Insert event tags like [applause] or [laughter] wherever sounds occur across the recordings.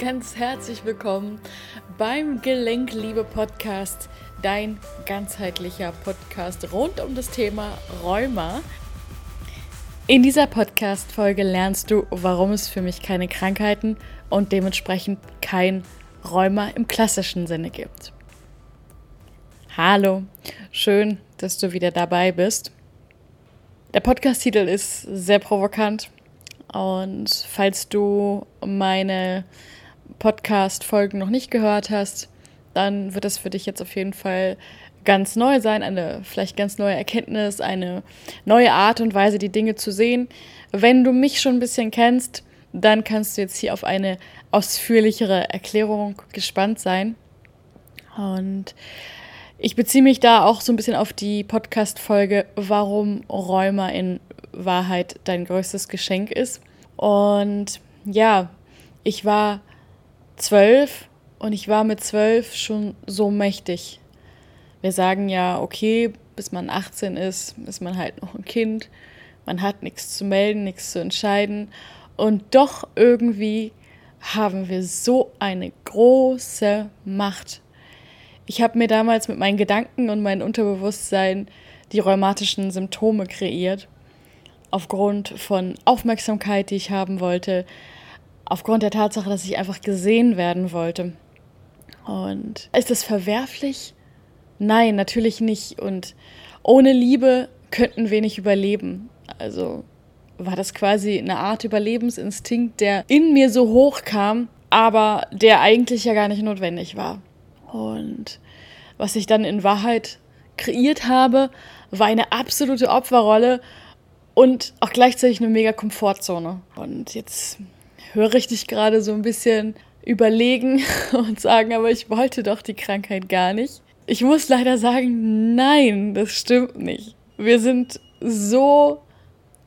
ganz herzlich willkommen beim Gelenkliebe Podcast, dein ganzheitlicher Podcast rund um das Thema Rheuma. In dieser Podcast-Folge lernst du, warum es für mich keine Krankheiten und dementsprechend kein Rheuma im klassischen Sinne gibt. Hallo, schön, dass du wieder dabei bist. Der Podcast-Titel ist sehr provokant und falls du meine Podcast-Folgen noch nicht gehört hast, dann wird das für dich jetzt auf jeden Fall ganz neu sein, eine vielleicht ganz neue Erkenntnis, eine neue Art und Weise, die Dinge zu sehen. Wenn du mich schon ein bisschen kennst, dann kannst du jetzt hier auf eine ausführlichere Erklärung gespannt sein. Und ich beziehe mich da auch so ein bisschen auf die Podcast-Folge, warum Rheuma in Wahrheit dein größtes Geschenk ist. Und ja, ich war zwölf und ich war mit zwölf schon so mächtig. Wir sagen ja, okay, bis man 18 ist, ist man halt noch ein Kind. Man hat nichts zu melden, nichts zu entscheiden. Und doch irgendwie haben wir so eine große Macht. Ich habe mir damals mit meinen Gedanken und meinem Unterbewusstsein die rheumatischen Symptome kreiert. Aufgrund von Aufmerksamkeit, die ich haben wollte, aufgrund der Tatsache, dass ich einfach gesehen werden wollte. Und ist das verwerflich? Nein, natürlich nicht. Und ohne Liebe könnten wir nicht überleben. Also war das quasi eine Art Überlebensinstinkt, der in mir so hoch kam, aber der eigentlich ja gar nicht notwendig war. Und was ich dann in Wahrheit kreiert habe, war eine absolute Opferrolle und auch gleichzeitig eine mega Komfortzone. Und jetzt höre ich dich gerade so ein bisschen überlegen [laughs] und sagen, aber ich wollte doch die Krankheit gar nicht. Ich muss leider sagen, nein, das stimmt nicht. Wir sind so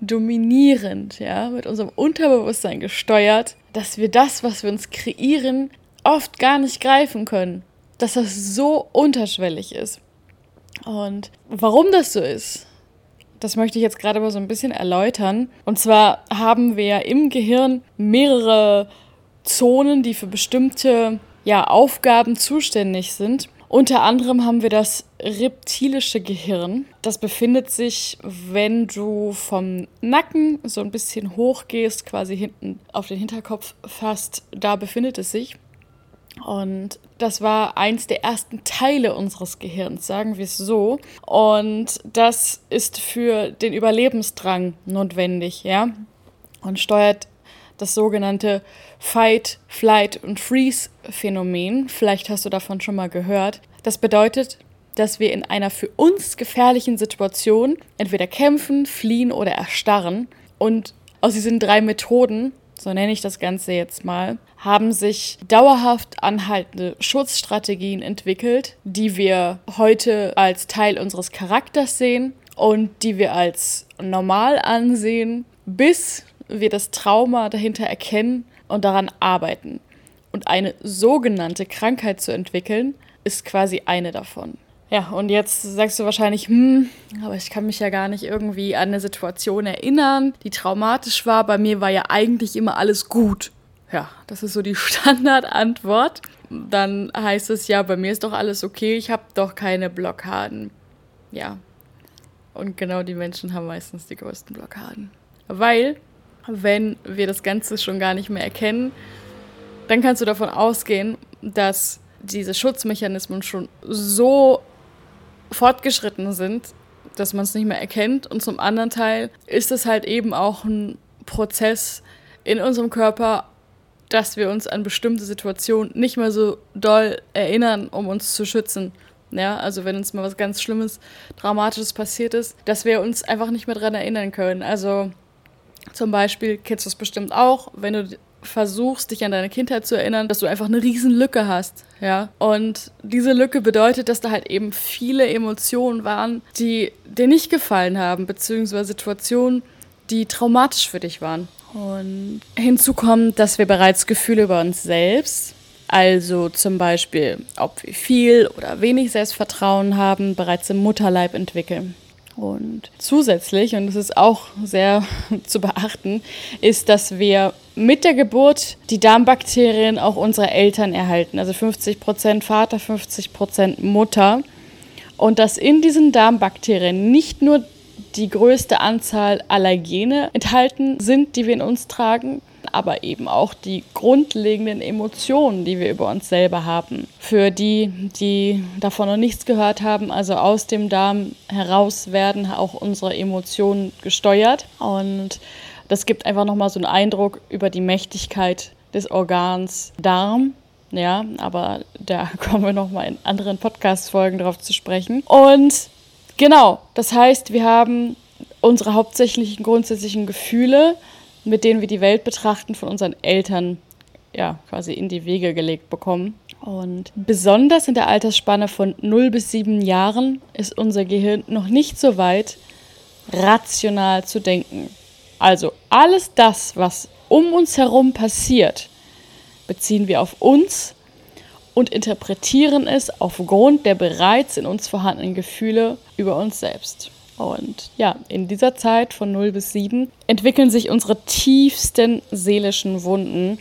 dominierend, ja, mit unserem Unterbewusstsein gesteuert, dass wir das, was wir uns kreieren, oft gar nicht greifen können. Dass das so unterschwellig ist. Und warum das so ist, das möchte ich jetzt gerade mal so ein bisschen erläutern. Und zwar haben wir im Gehirn mehrere Zonen, die für bestimmte ja, Aufgaben zuständig sind. Unter anderem haben wir das reptilische Gehirn. Das befindet sich, wenn du vom Nacken so ein bisschen hoch gehst, quasi hinten auf den Hinterkopf fast, da befindet es sich. Und das war eins der ersten Teile unseres Gehirns, sagen wir es so. Und das ist für den Überlebensdrang notwendig, ja. Und steuert das sogenannte Fight, Flight und Freeze-Phänomen. Vielleicht hast du davon schon mal gehört. Das bedeutet, dass wir in einer für uns gefährlichen Situation entweder kämpfen, fliehen oder erstarren. Und aus diesen drei Methoden so nenne ich das Ganze jetzt mal, haben sich dauerhaft anhaltende Schutzstrategien entwickelt, die wir heute als Teil unseres Charakters sehen und die wir als normal ansehen, bis wir das Trauma dahinter erkennen und daran arbeiten. Und eine sogenannte Krankheit zu entwickeln, ist quasi eine davon. Ja, und jetzt sagst du wahrscheinlich, hm, aber ich kann mich ja gar nicht irgendwie an eine Situation erinnern, die traumatisch war. Bei mir war ja eigentlich immer alles gut. Ja, das ist so die [laughs] Standardantwort. Dann heißt es ja, bei mir ist doch alles okay, ich habe doch keine Blockaden. Ja. Und genau die Menschen haben meistens die größten Blockaden. Weil, wenn wir das Ganze schon gar nicht mehr erkennen, dann kannst du davon ausgehen, dass diese Schutzmechanismen schon so fortgeschritten sind, dass man es nicht mehr erkennt. Und zum anderen Teil ist es halt eben auch ein Prozess in unserem Körper, dass wir uns an bestimmte Situationen nicht mehr so doll erinnern, um uns zu schützen. Ja, also wenn uns mal was ganz Schlimmes, Dramatisches passiert ist, dass wir uns einfach nicht mehr daran erinnern können. Also zum Beispiel kennst du es bestimmt auch, wenn du versuchst, dich an deine Kindheit zu erinnern, dass du einfach eine riesen Lücke hast, ja. Und diese Lücke bedeutet, dass da halt eben viele Emotionen waren, die dir nicht gefallen haben, beziehungsweise Situationen, die traumatisch für dich waren. Und hinzu kommt, dass wir bereits Gefühle über uns selbst, also zum Beispiel, ob wir viel oder wenig Selbstvertrauen haben, bereits im Mutterleib entwickeln. Und zusätzlich, und das ist auch sehr [laughs] zu beachten, ist, dass wir mit der Geburt die Darmbakterien auch unserer Eltern erhalten. Also 50% Vater, 50% Mutter. Und dass in diesen Darmbakterien nicht nur die größte Anzahl Allergene enthalten sind, die wir in uns tragen, aber eben auch die grundlegenden Emotionen, die wir über uns selber haben. Für die, die davon noch nichts gehört haben, also aus dem Darm heraus werden auch unsere Emotionen gesteuert und das gibt einfach nochmal so einen Eindruck über die Mächtigkeit des Organs Darm. Ja, aber da [laughs] kommen wir nochmal in anderen Podcast-Folgen drauf zu sprechen. Und genau, das heißt, wir haben unsere hauptsächlichen grundsätzlichen Gefühle, mit denen wir die Welt betrachten, von unseren Eltern ja, quasi in die Wege gelegt bekommen. Und besonders in der Altersspanne von 0 bis 7 Jahren ist unser Gehirn noch nicht so weit, rational zu denken. Also alles das, was um uns herum passiert, beziehen wir auf uns und interpretieren es aufgrund der bereits in uns vorhandenen Gefühle über uns selbst. Und ja, in dieser Zeit von 0 bis 7 entwickeln sich unsere tiefsten seelischen Wunden.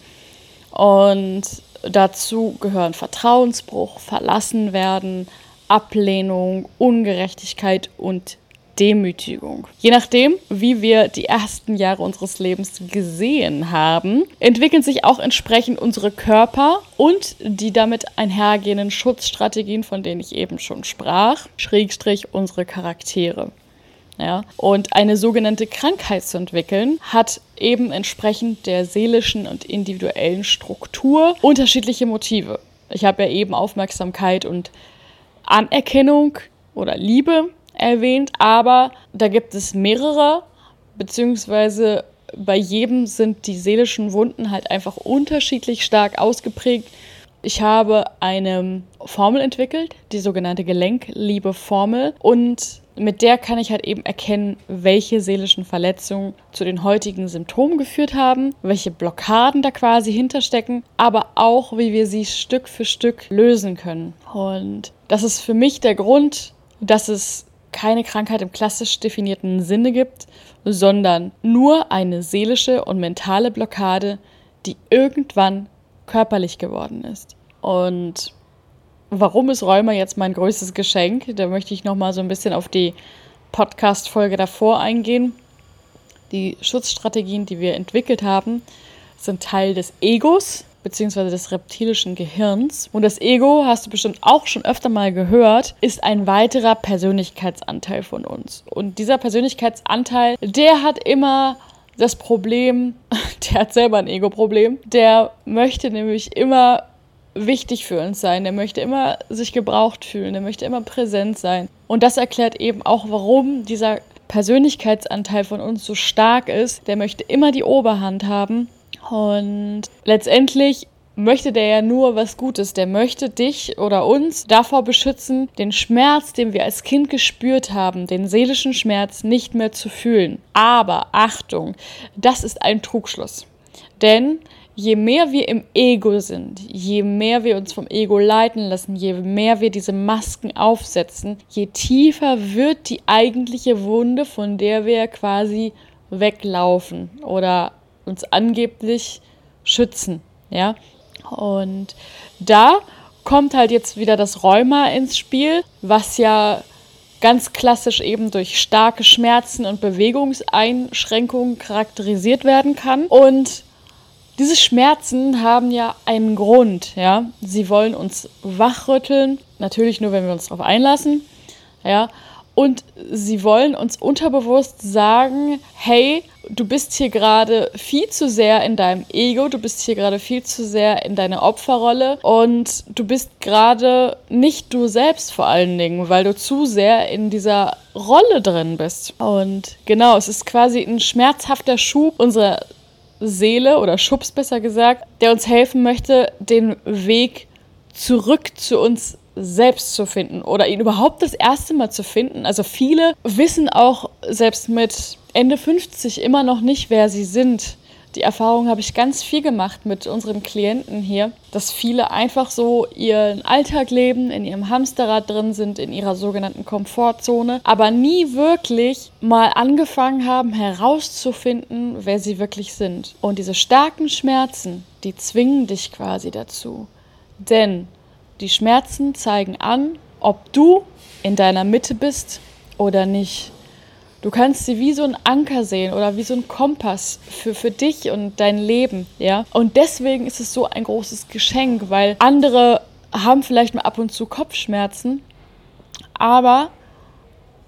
Und dazu gehören Vertrauensbruch, Verlassenwerden, Ablehnung, Ungerechtigkeit und Demütigung. Je nachdem, wie wir die ersten Jahre unseres Lebens gesehen haben, entwickeln sich auch entsprechend unsere Körper und die damit einhergehenden Schutzstrategien, von denen ich eben schon sprach, Schrägstrich unsere Charaktere. Ja? Und eine sogenannte Krankheit zu entwickeln, hat eben entsprechend der seelischen und individuellen Struktur unterschiedliche Motive. Ich habe ja eben Aufmerksamkeit und Anerkennung oder Liebe erwähnt, aber da gibt es mehrere, beziehungsweise bei jedem sind die seelischen Wunden halt einfach unterschiedlich stark ausgeprägt. Ich habe eine Formel entwickelt, die sogenannte Gelenkliebe-Formel, und mit der kann ich halt eben erkennen, welche seelischen Verletzungen zu den heutigen Symptomen geführt haben, welche Blockaden da quasi hinterstecken, aber auch, wie wir sie Stück für Stück lösen können. Und das ist für mich der Grund, dass es keine Krankheit im klassisch definierten Sinne gibt, sondern nur eine seelische und mentale Blockade, die irgendwann körperlich geworden ist. Und warum ist Rheuma jetzt mein größtes Geschenk? Da möchte ich noch mal so ein bisschen auf die Podcast-Folge davor eingehen. Die Schutzstrategien, die wir entwickelt haben, sind Teil des Egos, beziehungsweise des reptilischen Gehirns. Und das Ego, hast du bestimmt auch schon öfter mal gehört, ist ein weiterer Persönlichkeitsanteil von uns. Und dieser Persönlichkeitsanteil, der hat immer das Problem, [laughs] der hat selber ein Ego-Problem, der möchte nämlich immer wichtig für uns sein, der möchte immer sich gebraucht fühlen, der möchte immer präsent sein. Und das erklärt eben auch, warum dieser Persönlichkeitsanteil von uns so stark ist. Der möchte immer die Oberhand haben. Und letztendlich möchte der ja nur was Gutes. Der möchte dich oder uns davor beschützen, den Schmerz, den wir als Kind gespürt haben, den seelischen Schmerz nicht mehr zu fühlen. Aber Achtung, das ist ein Trugschluss. Denn je mehr wir im Ego sind, je mehr wir uns vom Ego leiten lassen, je mehr wir diese Masken aufsetzen, je tiefer wird die eigentliche Wunde, von der wir quasi weglaufen oder uns angeblich schützen. Ja? Und da kommt halt jetzt wieder das Rheuma ins Spiel, was ja ganz klassisch eben durch starke Schmerzen und Bewegungseinschränkungen charakterisiert werden kann. Und diese Schmerzen haben ja einen Grund, ja. Sie wollen uns wachrütteln, natürlich nur, wenn wir uns darauf einlassen, ja. Und sie wollen uns unterbewusst sagen, hey, du bist hier gerade viel zu sehr in deinem Ego, du bist hier gerade viel zu sehr in deiner Opferrolle und du bist gerade nicht du selbst vor allen Dingen, weil du zu sehr in dieser Rolle drin bist. Und genau, es ist quasi ein schmerzhafter Schub unserer Seele oder Schubs besser gesagt, der uns helfen möchte, den Weg zurück zu uns selbst zu finden oder ihn überhaupt das erste Mal zu finden. Also viele wissen auch selbst mit Ende 50 immer noch nicht, wer sie sind. die Erfahrung habe ich ganz viel gemacht mit unseren Klienten hier, dass viele einfach so ihren Alltag leben, in ihrem Hamsterrad drin sind, in ihrer sogenannten Komfortzone, aber nie wirklich mal angefangen haben herauszufinden, wer sie wirklich sind. Und diese starken Schmerzen, die zwingen dich quasi dazu. Denn die Schmerzen zeigen an, ob du in deiner Mitte bist oder nicht. Du kannst sie wie so ein Anker sehen oder wie so ein Kompass für, für dich und dein Leben, ja. Und deswegen ist es so ein großes Geschenk, weil andere haben vielleicht mal ab und zu Kopfschmerzen, aber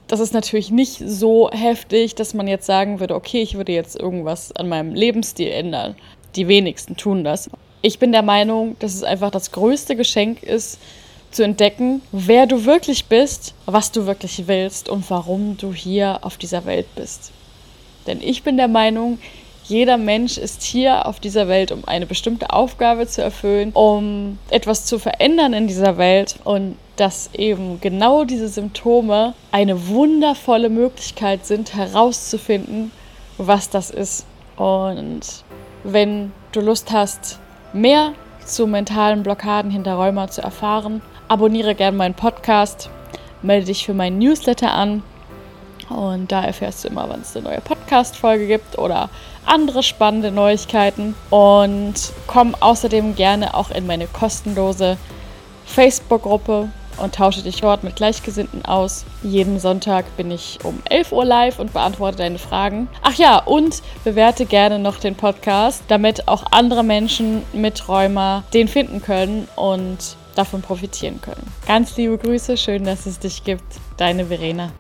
das ist natürlich nicht so heftig, dass man jetzt sagen würde, okay, ich würde jetzt irgendwas an meinem Lebensstil ändern. Die wenigsten tun das. Ich bin der Meinung, dass es einfach das größte Geschenk ist, zu entdecken, wer du wirklich bist, was du wirklich willst und warum du hier auf dieser Welt bist. Denn ich bin der Meinung, jeder Mensch ist hier auf dieser Welt, um eine bestimmte Aufgabe zu erfüllen, um etwas zu verändern in dieser Welt und dass eben genau diese Symptome eine wundervolle Möglichkeit sind, herauszufinden, was das ist. Und wenn du Lust hast, mehr zu mentalen Blockaden hinter Rheuma zu erfahren, abonniere gerne meinen Podcast, melde dich für meinen Newsletter an und da erfährst du immer, wann es eine neue Podcast-Folge gibt oder andere spannende Neuigkeiten. Und komm außerdem gerne auch in meine kostenlose Facebook-Gruppe und tausche dich dort mit Gleichgesinnten aus. Jeden Sonntag bin ich um 11 Uhr live und beantworte deine Fragen. Ach ja, und bewerte gerne noch den Podcast, damit auch andere Menschen mit Rheuma den finden können und davon profitieren können. Ganz liebe Grüße, schön, dass es dich gibt. Deine Verena.